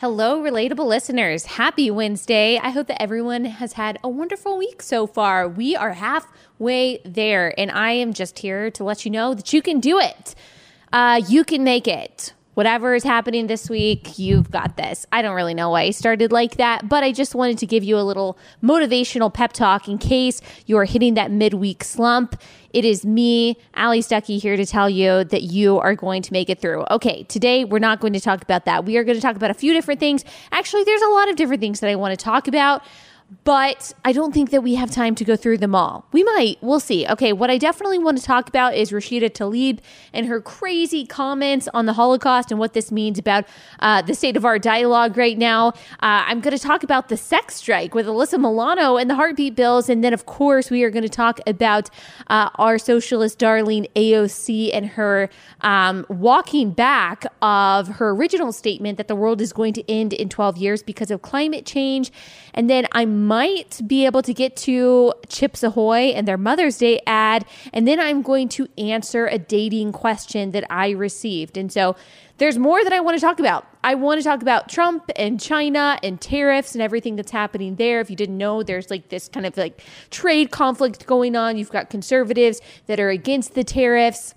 Hello, relatable listeners. Happy Wednesday. I hope that everyone has had a wonderful week so far. We are halfway there, and I am just here to let you know that you can do it. Uh, you can make it whatever is happening this week, you've got this. I don't really know why I started like that, but I just wanted to give you a little motivational pep talk in case you're hitting that midweek slump. It is me, Allie Stuckey, here to tell you that you are going to make it through. Okay, today we're not going to talk about that. We are going to talk about a few different things. Actually, there's a lot of different things that I want to talk about but I don't think that we have time to go through them all. We might, we'll see. Okay, what I definitely want to talk about is Rashida Tlaib and her crazy comments on the Holocaust and what this means about uh, the state of our dialogue right now. Uh, I'm going to talk about the sex strike with Alyssa Milano and the heartbeat bills. And then, of course, we are going to talk about uh, our socialist darling AOC and her um, walking back of her original statement that the world is going to end in 12 years because of climate change. And then I'm might be able to get to Chips Ahoy and their Mother's Day ad. And then I'm going to answer a dating question that I received. And so there's more that I want to talk about. I want to talk about Trump and China and tariffs and everything that's happening there. If you didn't know, there's like this kind of like trade conflict going on. You've got conservatives that are against the tariffs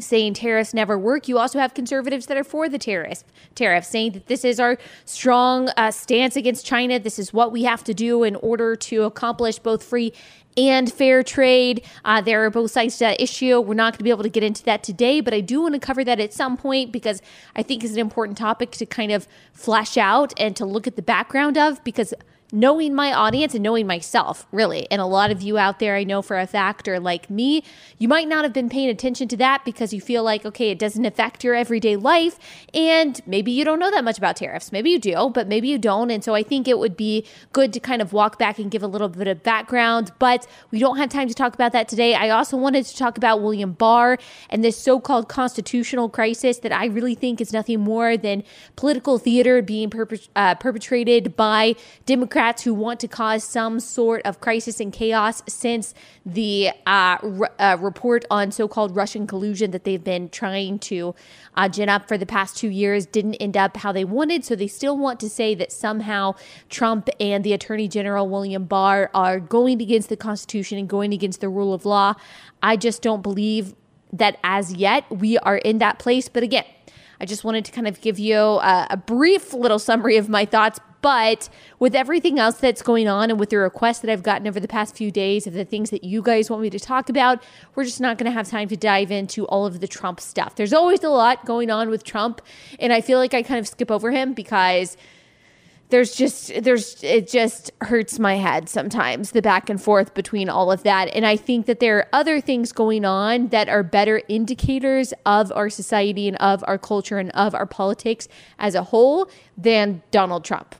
saying tariffs never work. You also have conservatives that are for the tariffs, tariffs saying that this is our strong uh, stance against China. This is what we have to do in order to accomplish both free and fair trade. Uh, there are both sides to that issue. We're not going to be able to get into that today, but I do want to cover that at some point because I think it's an important topic to kind of flesh out and to look at the background of because knowing my audience and knowing myself, really. And a lot of you out there, I know for a fact, are like me. You might not have been paying attention to that because you feel like, okay, it doesn't affect your everyday life. And maybe you don't know that much about tariffs. Maybe you do, but maybe you don't. And so I think it would be good to kind of walk back and give a little bit of background. But we don't have time to talk about that today. I also wanted to talk about William Barr and this so called constitutional crisis that I really think is nothing more than political theater being uh, perpetrated by Democrats Democrats who want to cause some sort of crisis and chaos since the uh, r- uh, report on so called Russian collusion that they've been trying to uh, gin up for the past two years didn't end up how they wanted. So they still want to say that somehow Trump and the Attorney General William Barr are going against the Constitution and going against the rule of law. I just don't believe that as yet we are in that place. But again, I just wanted to kind of give you a, a brief little summary of my thoughts but with everything else that's going on and with the requests that I've gotten over the past few days of the things that you guys want me to talk about, we're just not going to have time to dive into all of the Trump stuff. There's always a lot going on with Trump. And I feel like I kind of skip over him because there's just there's it just hurts my head sometimes the back and forth between all of that and i think that there are other things going on that are better indicators of our society and of our culture and of our politics as a whole than donald trump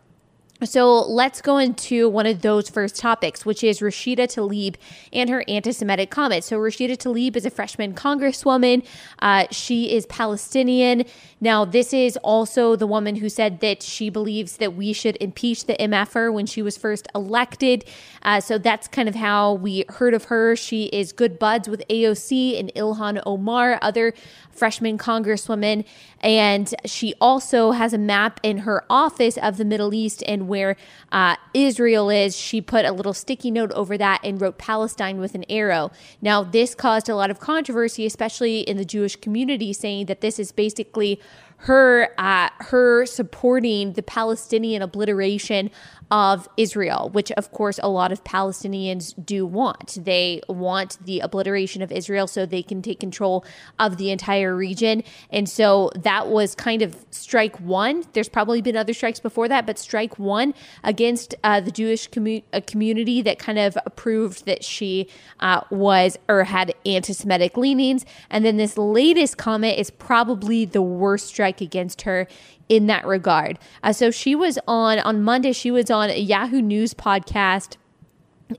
so let's go into one of those first topics, which is Rashida Tlaib and her anti Semitic comments. So, Rashida Tlaib is a freshman congresswoman. Uh, she is Palestinian. Now, this is also the woman who said that she believes that we should impeach the MFR when she was first elected. Uh, so, that's kind of how we heard of her. She is good buds with AOC and Ilhan Omar, other freshman congresswoman. And she also has a map in her office of the Middle East and where uh, Israel is. She put a little sticky note over that and wrote Palestine with an arrow. Now, this caused a lot of controversy, especially in the Jewish community, saying that this is basically her uh, her supporting the Palestinian obliteration of Israel, which of course a lot of Palestinians do want. They want the obliteration of Israel so they can take control of the entire region. And so that was kind of strike one. There's probably been other strikes before that, but strike one against uh, the Jewish commu- uh, community that kind of approved that she uh, was or had anti Semitic leanings. And then this latest comment is probably the worst strike against her in that regard. Uh, so she was on on Monday. She was on a Yahoo News podcast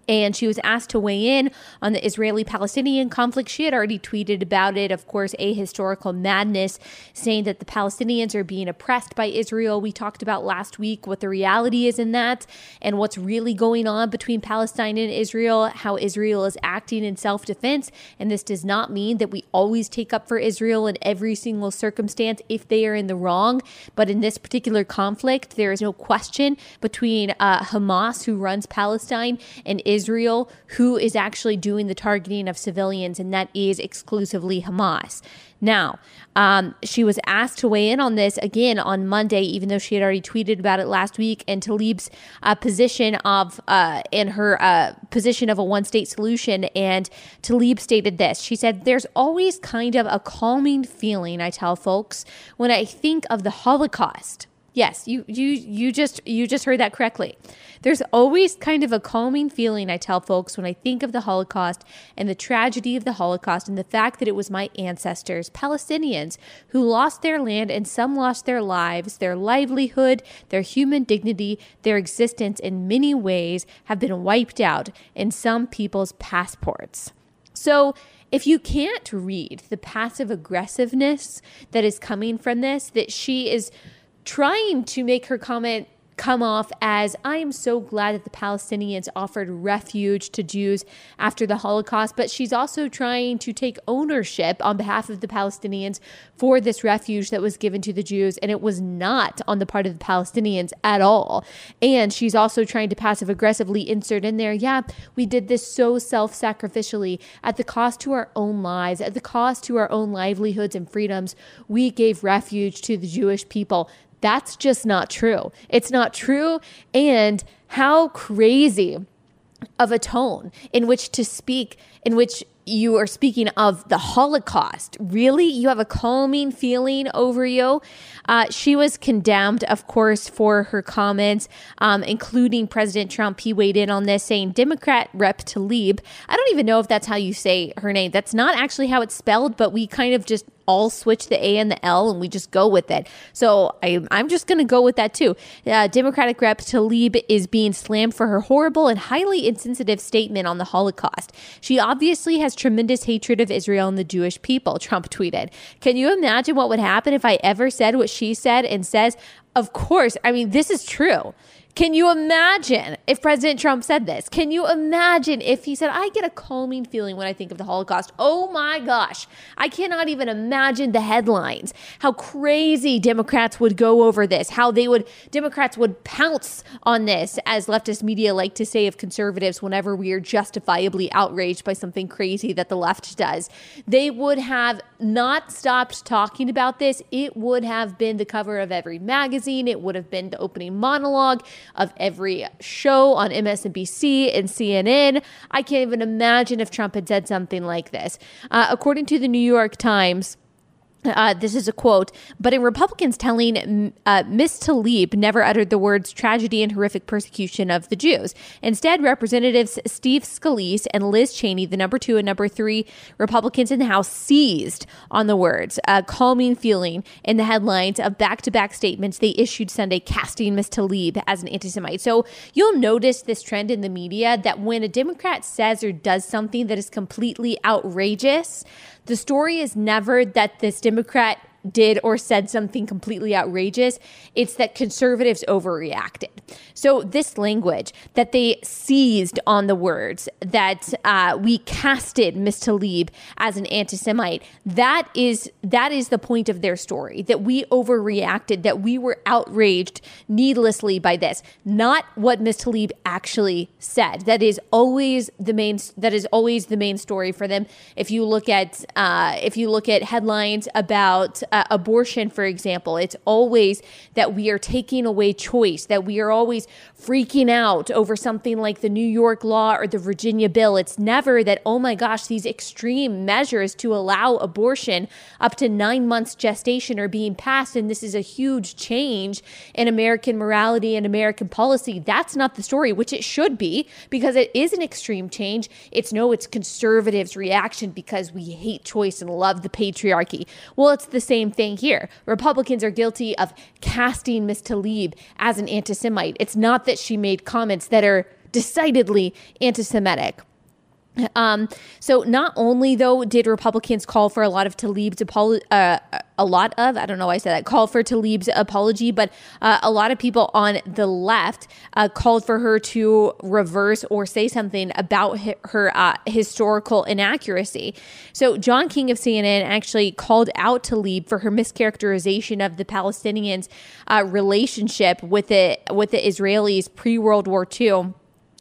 and she was asked to weigh in on the Israeli Palestinian conflict. She had already tweeted about it, of course, a historical madness, saying that the Palestinians are being oppressed by Israel. We talked about last week what the reality is in that and what's really going on between Palestine and Israel, how Israel is acting in self defense. And this does not mean that we always take up for Israel in every single circumstance if they are in the wrong. But in this particular conflict, there is no question between uh, Hamas, who runs Palestine, and Israel who is actually doing the targeting of civilians, and that is exclusively Hamas. Now, um, she was asked to weigh in on this again on Monday, even though she had already tweeted about it last week. And Tlaib's uh, position of uh, in her uh, position of a one-state solution, and Tlaib stated this. She said, "There's always kind of a calming feeling. I tell folks when I think of the Holocaust." Yes, you you you just you just heard that correctly. There's always kind of a calming feeling I tell folks when I think of the Holocaust and the tragedy of the Holocaust and the fact that it was my ancestors, Palestinians, who lost their land and some lost their lives, their livelihood, their human dignity, their existence in many ways have been wiped out in some people's passports. So, if you can't read the passive aggressiveness that is coming from this, that she is trying to make her comment come off as I am so glad that the Palestinians offered refuge to Jews after the Holocaust, but she's also trying to take ownership on behalf of the Palestinians for this refuge that was given to the Jews, and it was not on the part of the Palestinians at all. And she's also trying to passive aggressively insert in there, yeah, we did this so self sacrificially at the cost to our own lives, at the cost to our own livelihoods and freedoms. We gave refuge to the Jewish people. That's just not true. It's not true. And how crazy of a tone in which to speak, in which you are speaking of the Holocaust. Really? You have a calming feeling over you? Uh, she was condemned, of course, for her comments, um, including President Trump. He weighed in on this, saying Democrat Rep Tlaib. I don't even know if that's how you say her name. That's not actually how it's spelled, but we kind of just all switch the A and the L and we just go with it. So I, am just going to go with that too. Uh, Democratic Rep Tlaib is being slammed for her horrible and highly insensitive statement on the Holocaust. She obviously has tremendous hatred of Israel and the Jewish people, Trump tweeted. Can you imagine what would happen if I ever said what she said and says, of course, I mean, this is true. Can you imagine if President Trump said this? Can you imagine if he said, I get a calming feeling when I think of the Holocaust? Oh my gosh. I cannot even imagine the headlines. How crazy Democrats would go over this, how they would, Democrats would pounce on this, as leftist media like to say of conservatives whenever we are justifiably outraged by something crazy that the left does. They would have not stopped talking about this. It would have been the cover of every magazine, it would have been the opening monologue of every show on MSNBC and CNN. I can't even imagine if Trump had said something like this. Uh, according to the New York Times, uh, this is a quote, but in Republicans telling uh, Miss Tlaib never uttered the words tragedy and horrific persecution of the Jews. Instead, Representatives Steve Scalise and Liz Cheney, the number two and number three Republicans in the House, seized on the words, a calming feeling in the headlines of back to back statements they issued Sunday casting Miss Tlaib as an anti Semite. So you'll notice this trend in the media that when a Democrat says or does something that is completely outrageous, the story is never that this Democrat did or said something completely outrageous. It's that conservatives overreacted. So, this language that they seized on the words, that uh, we casted Miss Tlaib as an anti Semite, that is, that is the point of their story, that we overreacted, that we were outraged needlessly by this, not what Miss Tlaib actually said. That is always the main, that is always the main story for them. If you look at, uh, if you look at headlines about, uh, abortion, for example, it's always that we are taking away choice, that we are always freaking out over something like the New York law or the Virginia bill. It's never that, oh my gosh, these extreme measures to allow abortion up to nine months gestation are being passed, and this is a huge change in American morality and American policy. That's not the story, which it should be, because it is an extreme change. It's no, it's conservatives' reaction because we hate choice and love the patriarchy. Well, it's the same thing here. Republicans are guilty of casting Ms. Tlaib as an anti Semite. It's not that she made comments that are decidedly anti Semitic. Um, so not only though did Republicans call for a lot of Tlaib's apology, uh, a lot of I don't know why I said that call for Tlaib's apology, but uh, a lot of people on the left uh, called for her to reverse or say something about her uh, historical inaccuracy. So John King of CNN actually called out Tlaib for her mischaracterization of the Palestinians' uh, relationship with the with the Israelis pre World War II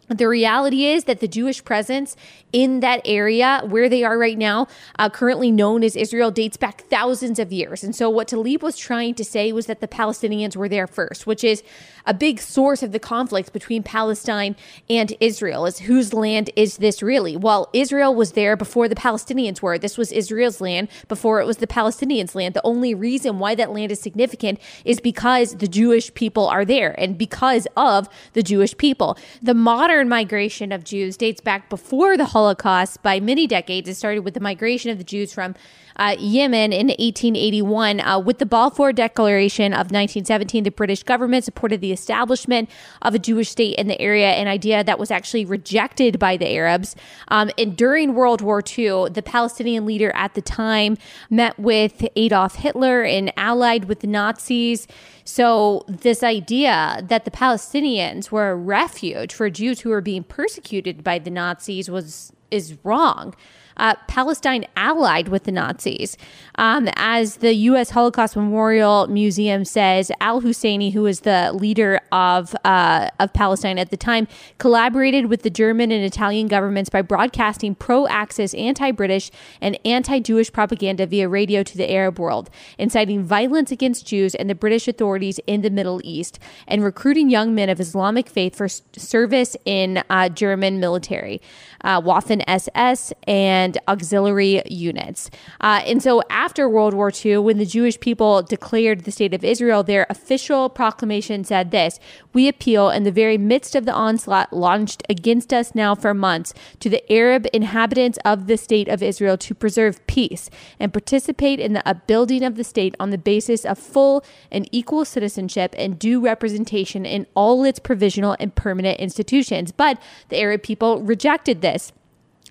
the reality is that the Jewish presence in that area where they are right now, uh, currently known as Israel, dates back thousands of years. And so, what Tlaib was trying to say was that the Palestinians were there first, which is a big source of the conflict between Palestine and Israel. Is whose land is this really? Well, Israel was there before the Palestinians were. This was Israel's land before it was the Palestinians' land. The only reason why that land is significant is because the Jewish people are there and because of the Jewish people. The modern modern migration of Jews dates back before the Holocaust by many decades. It started with the migration of the Jews from uh, Yemen in 1881. Uh, with the Balfour Declaration of 1917, the British government supported the establishment of a Jewish state in the area, an idea that was actually rejected by the Arabs. Um, and during World War II, the Palestinian leader at the time met with Adolf Hitler and allied with the Nazis. So, this idea that the Palestinians were a refuge for Jews who were being persecuted by the Nazis was is wrong uh, Palestine allied with the Nazis. Um, as the U.S. Holocaust Memorial Museum says, Al Husseini, who was the leader of uh, of Palestine at the time, collaborated with the German and Italian governments by broadcasting pro-Axis, anti-British, and anti-Jewish propaganda via radio to the Arab world, inciting violence against Jews and the British authorities in the Middle East, and recruiting young men of Islamic faith for service in uh, German military, uh, Waffen SS, and and auxiliary units. Uh, and so after World War II, when the Jewish people declared the state of Israel, their official proclamation said this We appeal in the very midst of the onslaught launched against us now for months to the Arab inhabitants of the state of Israel to preserve peace and participate in the upbuilding of the state on the basis of full and equal citizenship and due representation in all its provisional and permanent institutions. But the Arab people rejected this.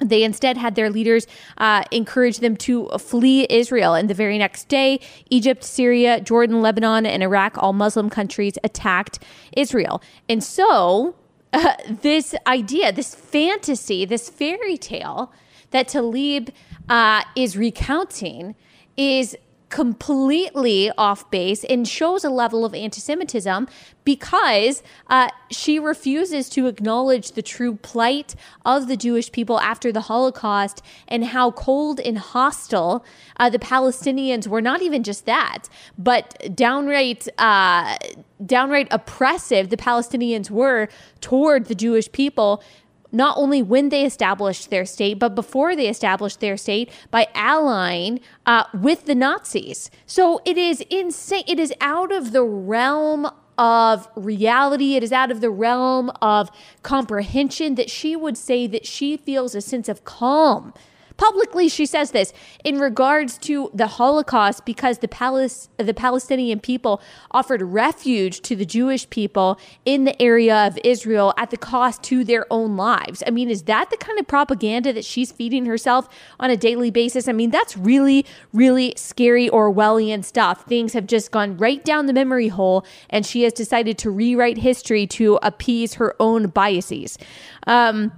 They instead had their leaders uh, encourage them to flee Israel. And the very next day, Egypt, Syria, Jordan, Lebanon, and Iraq, all Muslim countries, attacked Israel. And so, uh, this idea, this fantasy, this fairy tale that Tlaib uh, is recounting is completely off base and shows a level of anti Semitism because uh, she refuses to acknowledge the true plight of the Jewish people after the Holocaust and how cold and hostile uh, the Palestinians were. Not even just that, but downright. Uh, downright oppressive the Palestinians were toward the Jewish people not only when they established their state, but before they established their state by allying uh, with the Nazis. So it is insane. It is out of the realm of reality. It is out of the realm of comprehension that she would say that she feels a sense of calm Publicly, she says this in regards to the Holocaust because the, Palis- the Palestinian people offered refuge to the Jewish people in the area of Israel at the cost to their own lives. I mean, is that the kind of propaganda that she's feeding herself on a daily basis? I mean, that's really, really scary Orwellian stuff. Things have just gone right down the memory hole, and she has decided to rewrite history to appease her own biases. Um,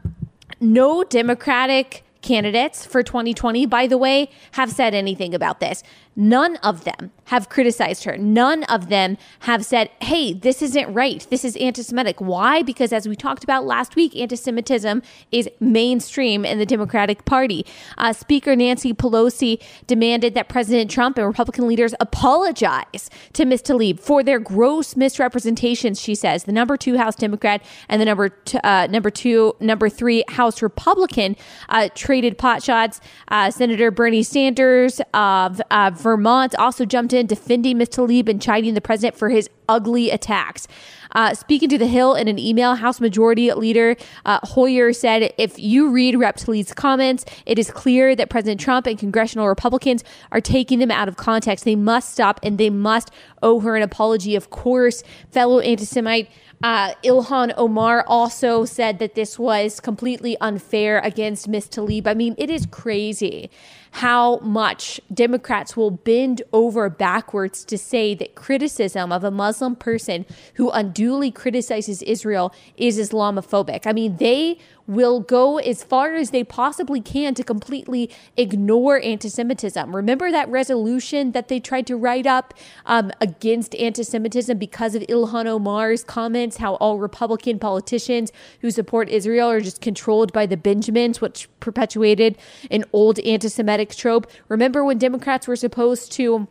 no Democratic candidates for 2020, by the way, have said anything about this. None of them have criticized her. None of them have said, hey, this isn't right. This is anti Semitic. Why? Because as we talked about last week, anti Semitism is mainstream in the Democratic Party. Uh, Speaker Nancy Pelosi demanded that President Trump and Republican leaders apologize to Ms. Tlaib for their gross misrepresentations, she says. The number two House Democrat and the number, t- uh, number two, number three House Republican uh, traded potshots. Uh, Senator Bernie Sanders of Vermont also jumped in defending Ms. Tlaib and chiding the president for his ugly attacks. Uh, speaking to The Hill in an email, House Majority Leader uh, Hoyer said, if you read Rep. Tlaib's comments, it is clear that President Trump and congressional Republicans are taking them out of context. They must stop and they must owe her an apology, of course. Fellow anti Semite uh, Ilhan Omar also said that this was completely unfair against Ms. Tlaib. I mean, it is crazy how much Democrats will bend over backwards to say that criticism of a Muslim person who unduly criticizes Israel is Islamophobic. I mean, they will go as far as they possibly can to completely ignore anti Semitism. Remember that resolution that they tried to write up um, against anti Semitism because of Ilhan Omar's comments, how all Republican politicians who support Israel are just controlled by the Benjamins, which perpetuated an old anti Semitic trope. Remember when Democrats were supposed to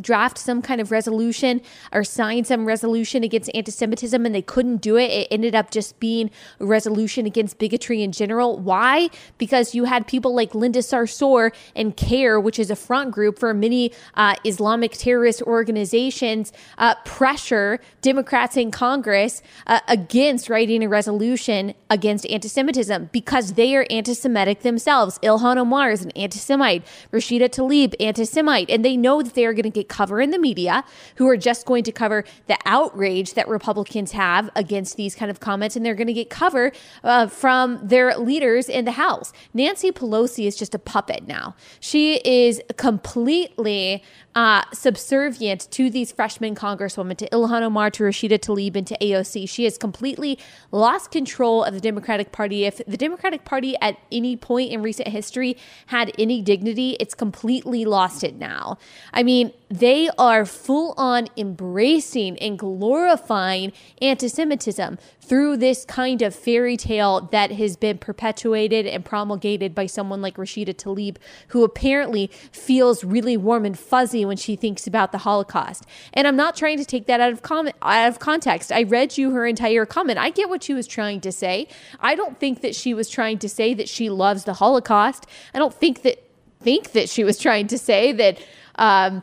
draft some kind of resolution or sign some resolution against anti-Semitism and they couldn't do it. It ended up just being a resolution against bigotry in general. Why? Because you had people like Linda Sarsour and CAIR, which is a front group for many uh, Islamic terrorist organizations, uh, pressure Democrats in Congress uh, against writing a resolution against anti-Semitism because they are anti-Semitic themselves. Ilhan Omar is an anti-Semite. Rashida Tlaib, anti-Semite. And they know that they are going to get cover in the media who are just going to cover the outrage that Republicans have against these kind of comments, and they're going to get cover uh, from their leaders in the House. Nancy Pelosi is just a puppet now. She is completely uh, subservient to these freshman congresswomen, to Ilhan Omar, to Rashida Tlaib, and to AOC. She has completely lost control of the Democratic Party. If the Democratic Party at any point in recent history had any dignity, it's completely lost it now. I mean, they are full on embracing and glorifying anti Semitism through this kind of fairy tale that has been perpetuated and promulgated by someone like Rashida Tlaib, who apparently feels really warm and fuzzy when she thinks about the Holocaust. And I'm not trying to take that out of comment out of context. I read you her entire comment. I get what she was trying to say. I don't think that she was trying to say that she loves the Holocaust. I don't think that think that she was trying to say that um,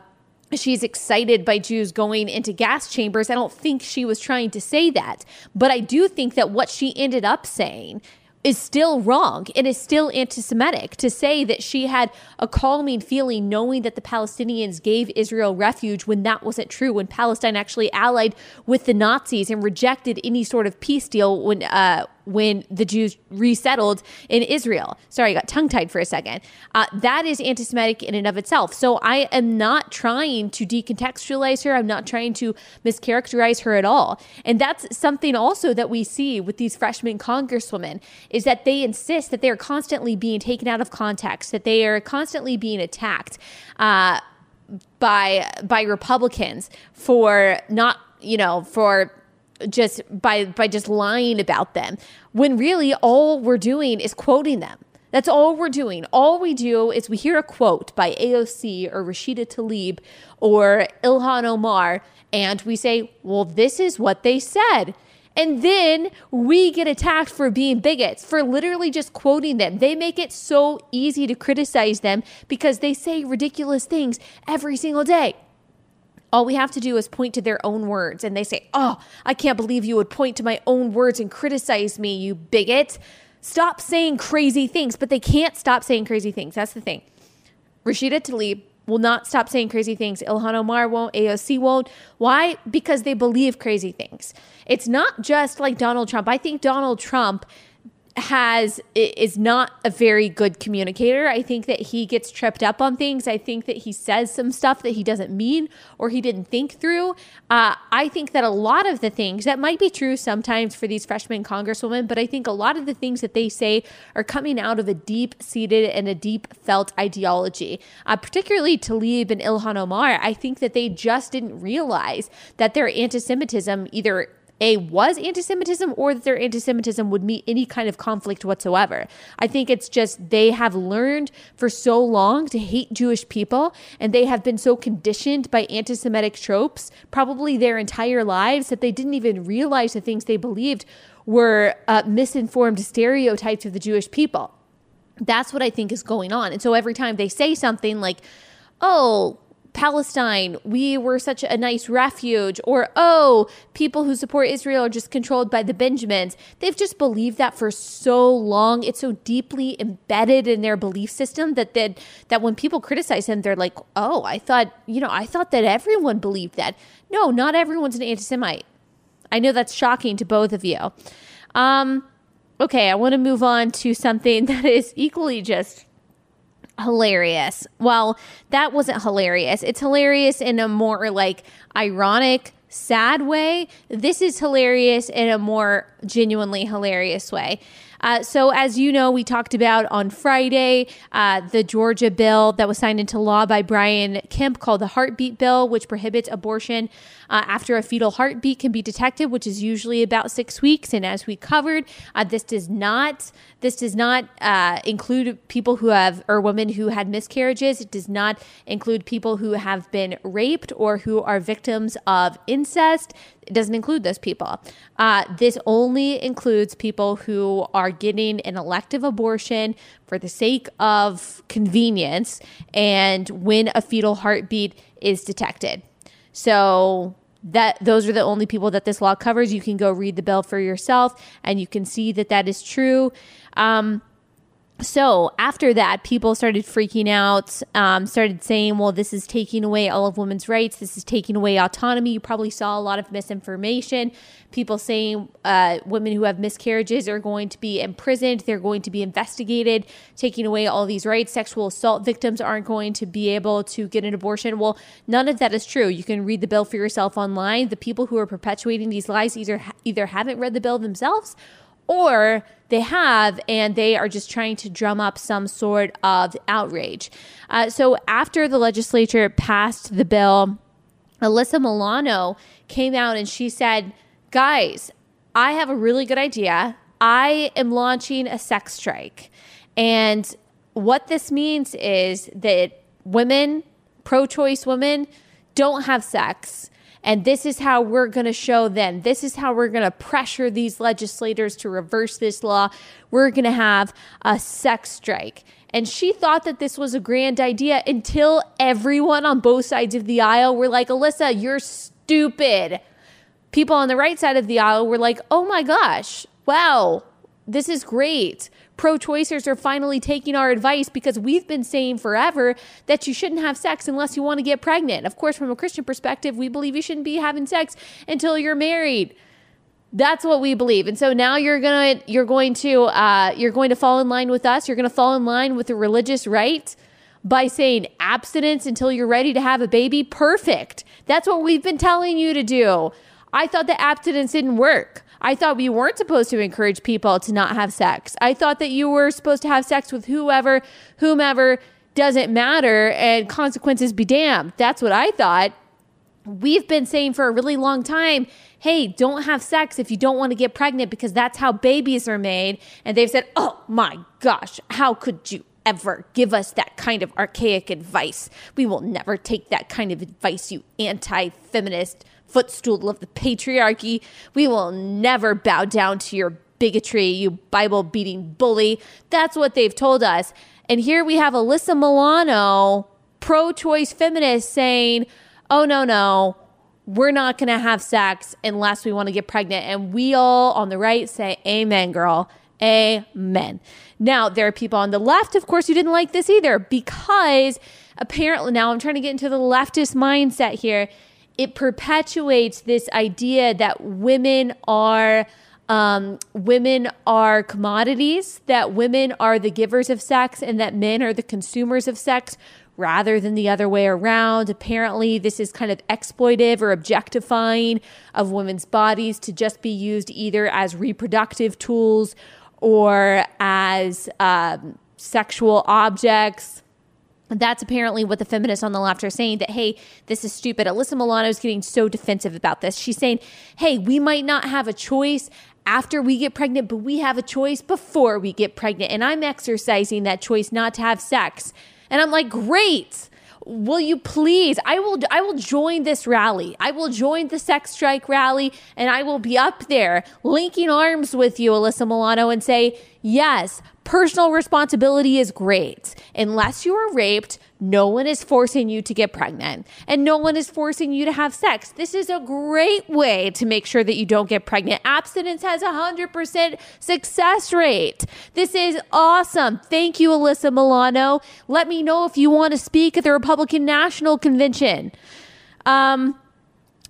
she's excited by Jews going into gas chambers. I don't think she was trying to say that. But I do think that what she ended up saying is still wrong. It is still anti Semitic to say that she had a calming feeling knowing that the Palestinians gave Israel refuge when that wasn't true, when Palestine actually allied with the Nazis and rejected any sort of peace deal when, uh, when the Jews resettled in Israel. Sorry, I got tongue tied for a second. Uh, that is anti Semitic in and of itself. So I am not trying to decontextualize her. I'm not trying to mischaracterize her at all. And that's something also that we see with these freshman congresswomen is that they insist that they are constantly being taken out of context, that they are constantly being attacked. Uh, by by Republicans for not you know for just by by just lying about them when really all we're doing is quoting them that's all we're doing. All we do is we hear a quote by AOC or Rashida Tlaib or Ilhan Omar, and we say, well, this is what they said. And then we get attacked for being bigots, for literally just quoting them. They make it so easy to criticize them because they say ridiculous things every single day. All we have to do is point to their own words. And they say, Oh, I can't believe you would point to my own words and criticize me, you bigot. Stop saying crazy things. But they can't stop saying crazy things. That's the thing. Rashida Tlaib will not stop saying crazy things. Ilhan Omar won't. AOC won't. Why? Because they believe crazy things. It's not just like Donald Trump. I think Donald Trump has is not a very good communicator. I think that he gets tripped up on things. I think that he says some stuff that he doesn't mean or he didn't think through. Uh, I think that a lot of the things that might be true sometimes for these freshman congresswomen, but I think a lot of the things that they say are coming out of a deep seated and a deep felt ideology. Uh, particularly Tlaib and Ilhan Omar, I think that they just didn't realize that their anti-Semitism either a, was anti Semitism or that their anti Semitism would meet any kind of conflict whatsoever. I think it's just they have learned for so long to hate Jewish people and they have been so conditioned by anti Semitic tropes, probably their entire lives, that they didn't even realize the things they believed were uh, misinformed stereotypes of the Jewish people. That's what I think is going on. And so every time they say something like, oh, Palestine, we were such a nice refuge, or oh, people who support Israel are just controlled by the Benjamins. They've just believed that for so long. It's so deeply embedded in their belief system that that, that when people criticize him, they're like, oh, I thought, you know, I thought that everyone believed that. No, not everyone's an anti Semite. I know that's shocking to both of you. Um, okay, I want to move on to something that is equally just hilarious. Well, that wasn't hilarious. It's hilarious in a more like ironic, sad way. This is hilarious in a more genuinely hilarious way. Uh, so, as you know, we talked about on Friday uh, the Georgia bill that was signed into law by Brian Kemp called the Heartbeat Bill, which prohibits abortion uh, after a fetal heartbeat can be detected, which is usually about six weeks. And as we covered, uh, this does not this does not uh, include people who have or women who had miscarriages. It does not include people who have been raped or who are victims of incest. It doesn't include those people. Uh, this only includes people who are getting an elective abortion for the sake of convenience and when a fetal heartbeat is detected. So that those are the only people that this law covers. You can go read the bill for yourself and you can see that that is true. Um, so after that, people started freaking out, um, started saying, well, this is taking away all of women's rights. This is taking away autonomy. You probably saw a lot of misinformation. People saying uh, women who have miscarriages are going to be imprisoned, they're going to be investigated, taking away all these rights. Sexual assault victims aren't going to be able to get an abortion. Well, none of that is true. You can read the bill for yourself online. The people who are perpetuating these lies either, either haven't read the bill themselves or they have and they are just trying to drum up some sort of outrage. Uh, so after the legislature passed the bill, Alyssa Milano came out and she said, Guys, I have a really good idea. I am launching a sex strike. And what this means is that women, pro choice women, don't have sex and this is how we're going to show them. This is how we're going to pressure these legislators to reverse this law. We're going to have a sex strike. And she thought that this was a grand idea until everyone on both sides of the aisle were like, Alyssa, you're stupid. People on the right side of the aisle were like, oh my gosh, wow, this is great pro choicers are finally taking our advice because we've been saying forever that you shouldn't have sex unless you want to get pregnant. Of course, from a Christian perspective, we believe you shouldn't be having sex until you're married. That's what we believe, and so now you're gonna you're going to uh, you're going to fall in line with us. You're going to fall in line with the religious right by saying abstinence until you're ready to have a baby. Perfect. That's what we've been telling you to do. I thought the abstinence didn't work. I thought we weren't supposed to encourage people to not have sex. I thought that you were supposed to have sex with whoever, whomever doesn't matter and consequences be damned. That's what I thought. We've been saying for a really long time, hey, don't have sex if you don't want to get pregnant because that's how babies are made. And they've said, oh my gosh, how could you ever give us that kind of archaic advice? We will never take that kind of advice, you anti feminist footstool of the patriarchy. We will never bow down to your bigotry, you Bible beating bully. That's what they've told us. And here we have Alyssa Milano, pro choice feminist, saying, oh, no, no, we're not going to have sex unless we want to get pregnant. And we all on the right say, Amen, girl. Amen. Now, there are people on the left, of course, who didn't like this either because apparently, now I'm trying to get into the leftist mindset here it perpetuates this idea that women are um, women are commodities, that women are the givers of sex, and that men are the consumers of sex rather than the other way around. Apparently, this is kind of exploitive or objectifying of women's bodies to just be used either as reproductive tools or as um, sexual objects that's apparently what the feminists on the left are saying that, hey, this is stupid. Alyssa Milano is getting so defensive about this. She's saying, hey, we might not have a choice after we get pregnant, but we have a choice before we get pregnant. And I'm exercising that choice not to have sex. And I'm like, great. Will you please? I will I will join this rally. I will join the sex strike rally and I will be up there linking arms with you, Alyssa Milano, and say, Yes, personal responsibility is great. Unless you are raped, no one is forcing you to get pregnant and no one is forcing you to have sex. This is a great way to make sure that you don't get pregnant. Abstinence has a 100% success rate. This is awesome. Thank you, Alyssa Milano. Let me know if you want to speak at the Republican National Convention. Um,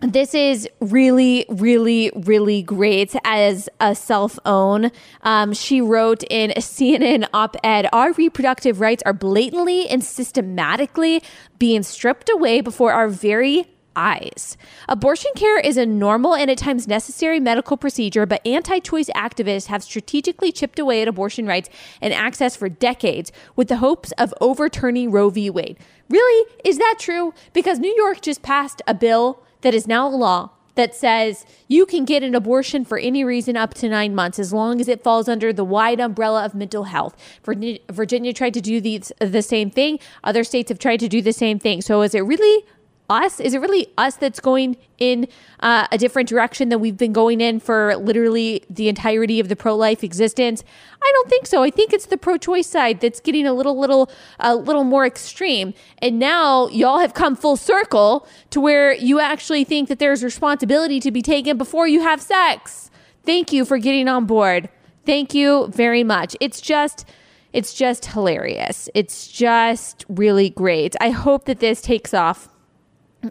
this is really, really, really great as a self own. Um, she wrote in a CNN op ed Our reproductive rights are blatantly and systematically being stripped away before our very eyes. Abortion care is a normal and at times necessary medical procedure, but anti choice activists have strategically chipped away at abortion rights and access for decades with the hopes of overturning Roe v. Wade. Really? Is that true? Because New York just passed a bill that is now a law that says you can get an abortion for any reason up to nine months as long as it falls under the wide umbrella of mental health. Virginia, tried to do the, the same thing. Other states have tried to do the same thing. So is it really us? Is it really us that's going in uh, a different direction than we've been going in for literally the entirety of the pro life existence? I don't think so. I think it's the pro choice side that's getting a little, little, a little more extreme. And now y'all have come full circle to where you actually think that there's responsibility to be taken before you have sex. Thank you for getting on board. Thank you very much. It's just, it's just hilarious. It's just really great. I hope that this takes off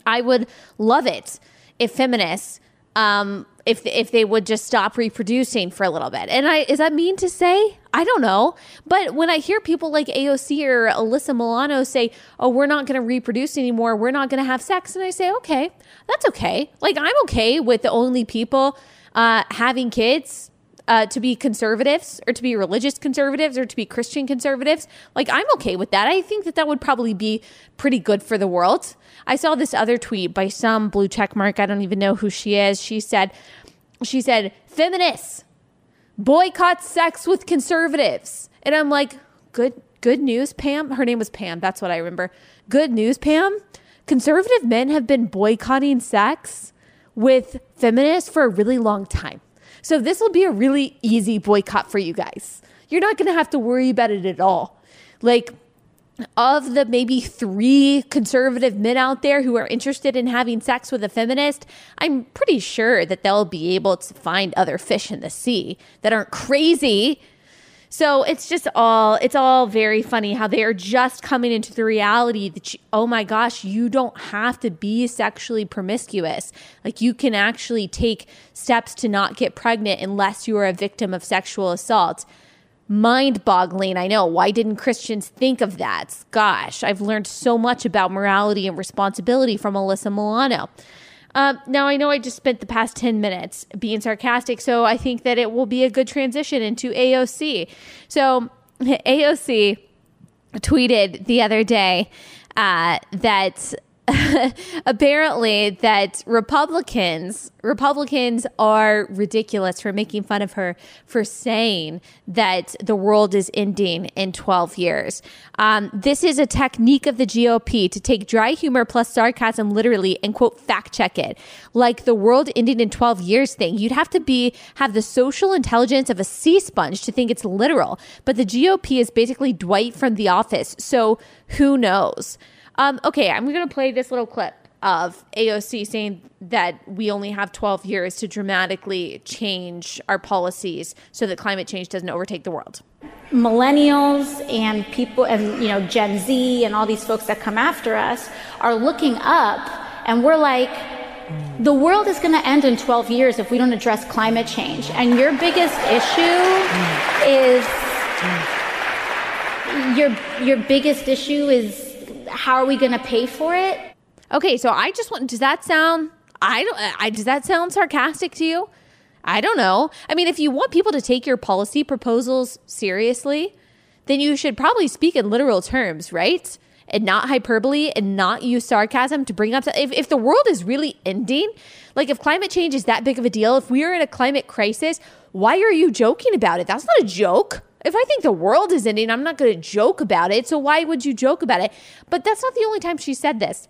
I would love it if feminists, um, if if they would just stop reproducing for a little bit. And I is that mean to say? I don't know. But when I hear people like AOC or Alyssa Milano say, "Oh, we're not going to reproduce anymore. We're not going to have sex," and I say, "Okay, that's okay. Like I'm okay with the only people uh, having kids." Uh, to be conservatives or to be religious conservatives or to be Christian conservatives. Like, I'm okay with that. I think that that would probably be pretty good for the world. I saw this other tweet by some blue check mark. I don't even know who she is. She said, she said, feminists boycott sex with conservatives. And I'm like, good, good news, Pam. Her name was Pam. That's what I remember. Good news, Pam. Conservative men have been boycotting sex with feminists for a really long time. So this will be a really easy boycott for you guys. You're not going to have to worry about it at all. Like, of the maybe three conservative men out there who are interested in having sex with a feminist, I'm pretty sure that they'll be able to find other fish in the sea that aren't crazy. So it's just all, it's all very funny how they are just coming into the reality that, you, oh my gosh, you don't have to be sexually promiscuous. Like you can actually take steps to not get pregnant unless you are a victim of sexual assault mind boggling. I know. Why didn't Christians think of that? Gosh, I've learned so much about morality and responsibility from Alyssa Milano. Uh, now, I know I just spent the past 10 minutes being sarcastic, so I think that it will be a good transition into AOC. So, AOC tweeted the other day uh, that apparently that Republicans Republicans are ridiculous for making fun of her for saying that the world is ending in 12 years. Um, this is a technique of the GOP to take dry humor plus sarcasm literally and quote fact check it like the world ending in 12 years thing. You'd have to be have the social intelligence of a sea sponge to think it's literal. But the GOP is basically Dwight from The Office, so who knows? Um, okay, I'm going to play this little clip of AOC saying that we only have 12 years to dramatically change our policies so that climate change doesn't overtake the world. Millennials and people and you know Gen Z and all these folks that come after us are looking up and we're like the world is going to end in 12 years if we don't address climate change. And your biggest issue is your your biggest issue is how are we going to pay for it? Okay, so I just want. Does that sound? I don't. I, does that sound sarcastic to you? I don't know. I mean, if you want people to take your policy proposals seriously, then you should probably speak in literal terms, right? And not hyperbole and not use sarcasm to bring up. If, if the world is really ending, like if climate change is that big of a deal, if we are in a climate crisis, why are you joking about it? That's not a joke. If I think the world is ending, I'm not going to joke about it. So why would you joke about it? But that's not the only time she said this.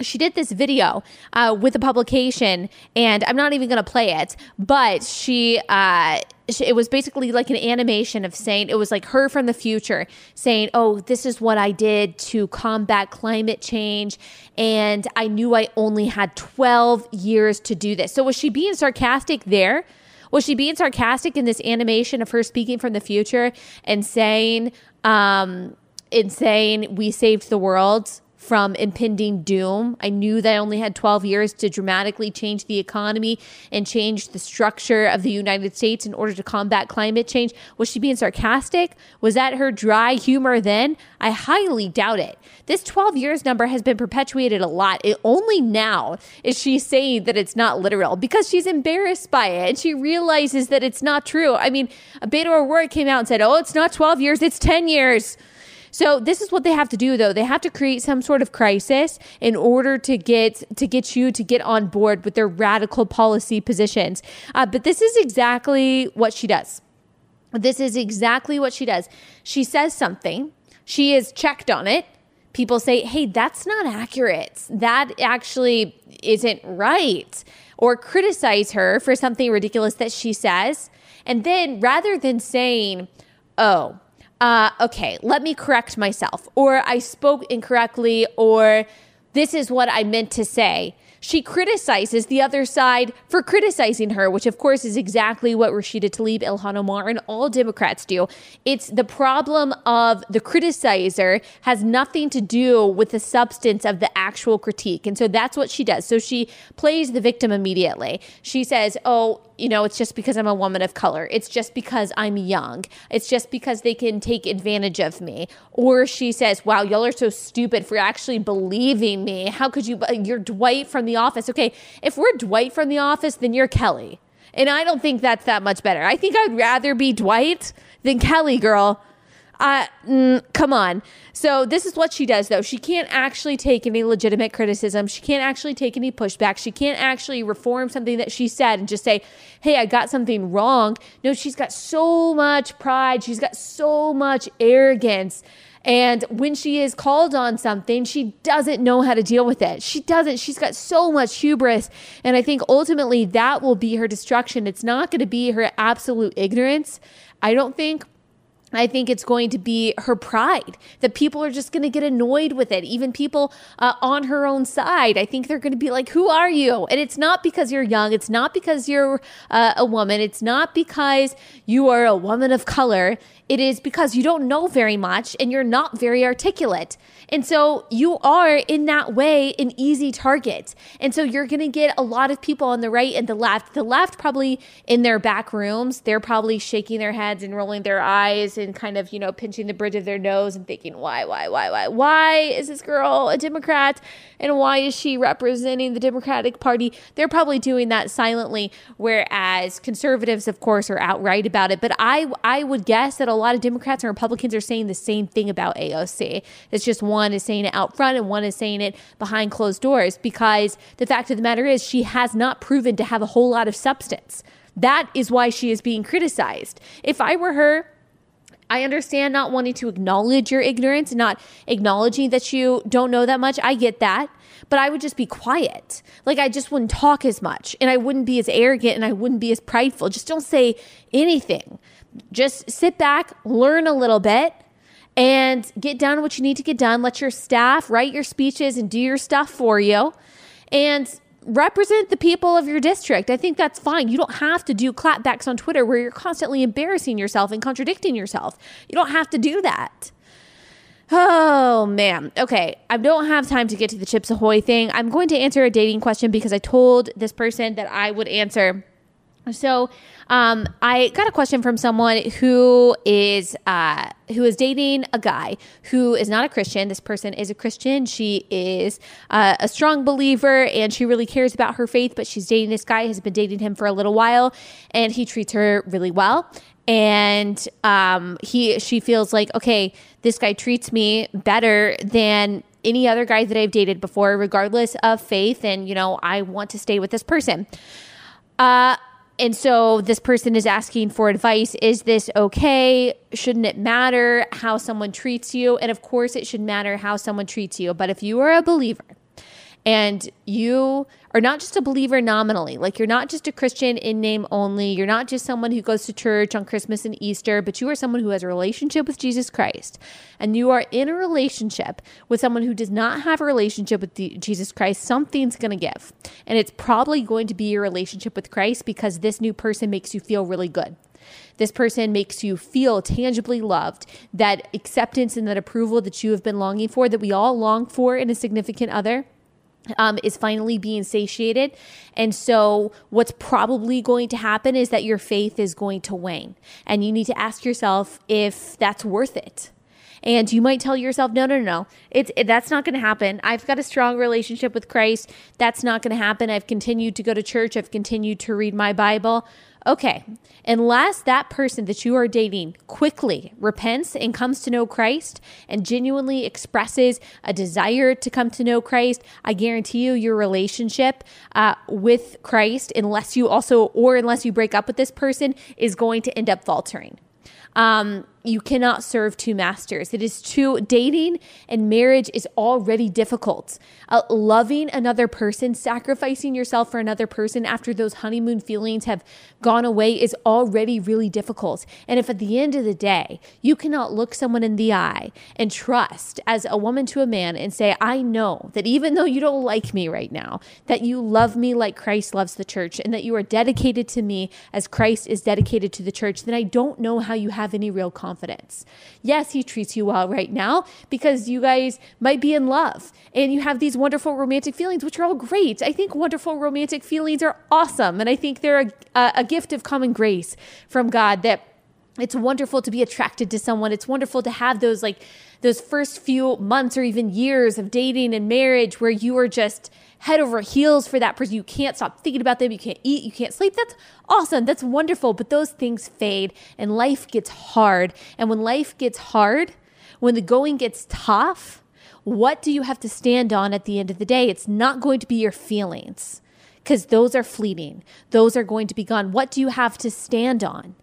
she did this video uh, with a publication, and I'm not even going to play it, but she, uh, she, it was basically like an animation of saying it was like her from the future saying, "Oh, this is what I did to combat climate change, and I knew I only had 12 years to do this." So was she being sarcastic there? Was she being sarcastic in this animation of her speaking from the future and saying, um, in saying we saved the world? From impending doom. I knew that I only had 12 years to dramatically change the economy and change the structure of the United States in order to combat climate change. Was she being sarcastic? Was that her dry humor then? I highly doubt it. This 12 years number has been perpetuated a lot. It only now is she saying that it's not literal because she's embarrassed by it and she realizes that it's not true. I mean, Beto O'Rourke came out and said, "Oh, it's not 12 years, it's 10 years." So this is what they have to do though. They have to create some sort of crisis in order to get to get you to get on board with their radical policy positions. Uh, but this is exactly what she does. This is exactly what she does. She says something. She is checked on it. People say, "Hey, that's not accurate. That actually isn't right." Or criticize her for something ridiculous that she says. And then rather than saying, "Oh, uh, okay, let me correct myself, or I spoke incorrectly, or this is what I meant to say she criticizes the other side for criticizing her, which of course is exactly what Rashida Tlaib, Ilhan Omar, and all Democrats do. It's the problem of the criticizer has nothing to do with the substance of the actual critique. And so that's what she does. So she plays the victim immediately. She says, Oh, you know, it's just because I'm a woman of color. It's just because I'm young. It's just because they can take advantage of me. Or she says, wow, y'all are so stupid for actually believing me. How could you? Uh, you're Dwight from The Office. Okay, if we're Dwight from The Office, then you're Kelly. And I don't think that's that much better. I think I'd rather be Dwight than Kelly, girl. Uh, mm, come on. So this is what she does though. She can't actually take any legitimate criticism. She can't actually take any pushback. She can't actually reform something that she said and just say, "Hey, I got something wrong." No, she's got so much pride. She's got so much arrogance. And when she is called on something, she doesn't know how to deal with it. She doesn't. She's got so much hubris. And I think ultimately that will be her destruction. It's not going to be her absolute ignorance. I don't think I think it's going to be her pride that people are just going to get annoyed with it. Even people uh, on her own side, I think they're going to be like, Who are you? And it's not because you're young. It's not because you're uh, a woman. It's not because you are a woman of color. It is because you don't know very much and you're not very articulate. And so you are, in that way, an easy target. And so you're going to get a lot of people on the right and the left. The left, probably in their back rooms, they're probably shaking their heads and rolling their eyes and kind of, you know, pinching the bridge of their nose and thinking, why, why, why, why? Why is this girl a Democrat? And why is she representing the Democratic Party? They're probably doing that silently, whereas conservatives, of course, are outright about it. But I, I would guess that a lot of Democrats and Republicans are saying the same thing about AOC. It's just one is saying it out front and one is saying it behind closed doors because the fact of the matter is she has not proven to have a whole lot of substance. That is why she is being criticized. If I were her, I understand not wanting to acknowledge your ignorance, not acknowledging that you don't know that much. I get that. But I would just be quiet. Like I just wouldn't talk as much and I wouldn't be as arrogant and I wouldn't be as prideful. Just don't say anything. Just sit back, learn a little bit, and get done what you need to get done. Let your staff write your speeches and do your stuff for you. And represent the people of your district. I think that's fine. You don't have to do clapbacks on Twitter where you're constantly embarrassing yourself and contradicting yourself. You don't have to do that. Oh man. Okay. I don't have time to get to the Chips Ahoy thing. I'm going to answer a dating question because I told this person that I would answer. So, um, I got a question from someone who is uh, who is dating a guy who is not a Christian. This person is a Christian. She is uh, a strong believer and she really cares about her faith. But she's dating this guy. Has been dating him for a little while, and he treats her really well. And um, he she feels like okay, this guy treats me better than any other guy that I've dated before, regardless of faith. And you know, I want to stay with this person. Uh, and so this person is asking for advice. Is this okay? Shouldn't it matter how someone treats you? And of course, it should matter how someone treats you. But if you are a believer and you are not just a believer nominally, like you're not just a Christian in name only, you're not just someone who goes to church on Christmas and Easter, but you are someone who has a relationship with Jesus Christ, and you are in a relationship with someone who does not have a relationship with Jesus Christ, something's going to give. And it's probably going to be your relationship with Christ because this new person makes you feel really good. This person makes you feel tangibly loved, that acceptance and that approval that you have been longing for, that we all long for in a significant other. Um, is finally being satiated. And so, what's probably going to happen is that your faith is going to wane. And you need to ask yourself if that's worth it. And you might tell yourself, no, no, no, it's it, that's not going to happen. I've got a strong relationship with Christ. That's not going to happen. I've continued to go to church. I've continued to read my Bible. Okay, unless that person that you are dating quickly repents and comes to know Christ and genuinely expresses a desire to come to know Christ, I guarantee you your relationship uh, with Christ, unless you also, or unless you break up with this person, is going to end up faltering. Um, you cannot serve two masters. It is too, dating and marriage is already difficult. Uh, loving another person, sacrificing yourself for another person after those honeymoon feelings have gone away is already really difficult. And if at the end of the day, you cannot look someone in the eye and trust as a woman to a man and say, I know that even though you don't like me right now, that you love me like Christ loves the church and that you are dedicated to me as Christ is dedicated to the church, then I don't know how you have any real confidence confidence. Yes, he treats you well right now because you guys might be in love and you have these wonderful romantic feelings, which are all great. I think wonderful romantic feelings are awesome. And I think they're a, a gift of common grace from God that it's wonderful to be attracted to someone. It's wonderful to have those like those first few months or even years of dating and marriage where you are just head over heels for that person. You can't stop thinking about them. You can't eat. You can't sleep. That's awesome. That's wonderful. But those things fade and life gets hard. And when life gets hard, when the going gets tough, what do you have to stand on at the end of the day? It's not going to be your feelings because those are fleeting. Those are going to be gone. What do you have to stand on?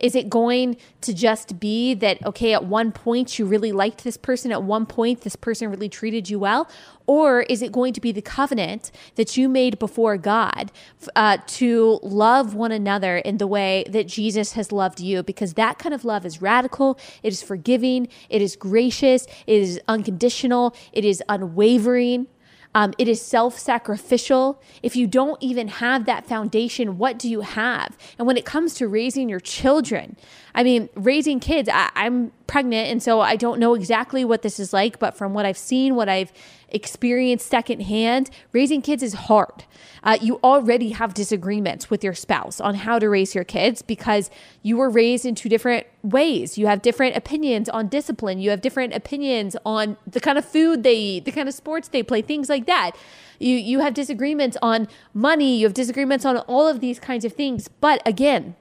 Is it going to just be that, okay, at one point you really liked this person, at one point this person really treated you well? Or is it going to be the covenant that you made before God uh, to love one another in the way that Jesus has loved you? Because that kind of love is radical, it is forgiving, it is gracious, it is unconditional, it is unwavering. Um, it is self sacrificial. If you don't even have that foundation, what do you have? And when it comes to raising your children, I mean, raising kids, I, I'm pregnant, and so I don't know exactly what this is like, but from what I've seen, what I've experienced secondhand, raising kids is hard. Uh, you already have disagreements with your spouse on how to raise your kids because you were raised in two different ways. You have different opinions on discipline, you have different opinions on the kind of food they eat, the kind of sports they play, things like that. You, you have disagreements on money, you have disagreements on all of these kinds of things. But again,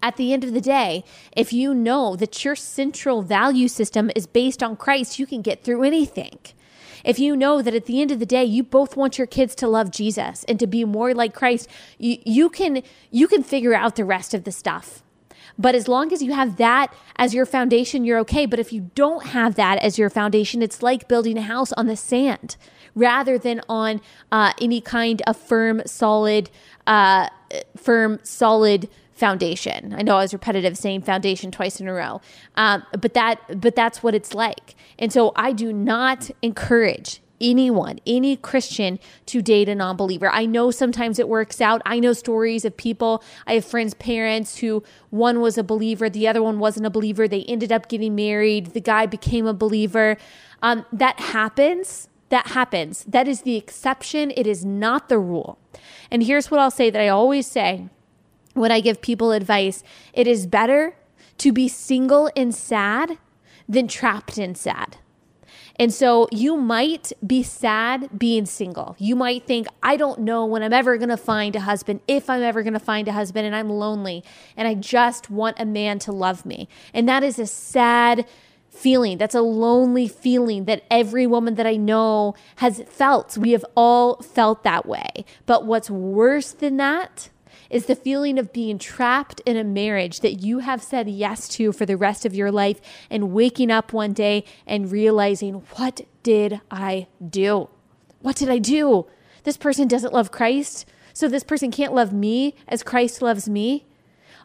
at the end of the day, if you know that your central value system is based on Christ, you can get through anything. If you know that at the end of the day, you both want your kids to love Jesus and to be more like Christ, you, you can you can figure out the rest of the stuff. But as long as you have that as your foundation, you're okay. But if you don't have that as your foundation, it's like building a house on the sand rather than on uh, any kind of firm, solid, uh, firm, solid foundation. I know I was repetitive saying foundation twice in a row, um, but that but that's what it's like. And so I do not encourage anyone, any Christian to date a non believer. I know sometimes it works out. I know stories of people, I have friends' parents who one was a believer, the other one wasn't a believer. They ended up getting married, the guy became a believer. Um, that happens. That happens. That is the exception. It is not the rule. And here's what I'll say that I always say when I give people advice, it is better to be single and sad than trapped and sad. And so you might be sad being single. You might think, I don't know when I'm ever going to find a husband, if I'm ever going to find a husband, and I'm lonely and I just want a man to love me. And that is a sad feeling. That's a lonely feeling that every woman that I know has felt. We have all felt that way. But what's worse than that is the feeling of being trapped in a marriage that you have said yes to for the rest of your life and waking up one day and realizing, what did I do? What did I do? This person doesn't love Christ, so this person can't love me as Christ loves me.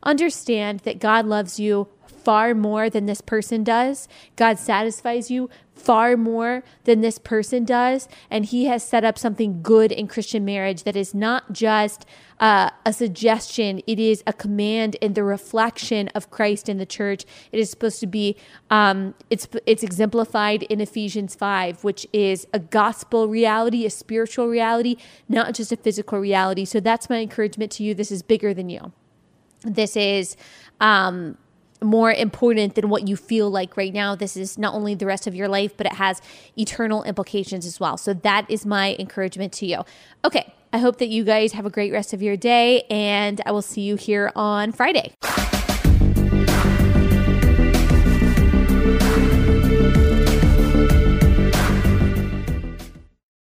Understand that God loves you far more than this person does. God satisfies you far more than this person does. And He has set up something good in Christian marriage that is not just uh, a suggestion, it is a command and the reflection of Christ in the church. It is supposed to be, um, it's, it's exemplified in Ephesians 5, which is a gospel reality, a spiritual reality, not just a physical reality. So that's my encouragement to you. This is bigger than you. This is, um, more important than what you feel like right now. This is not only the rest of your life, but it has eternal implications as well. So that is my encouragement to you. Okay. I hope that you guys have a great rest of your day, and I will see you here on Friday.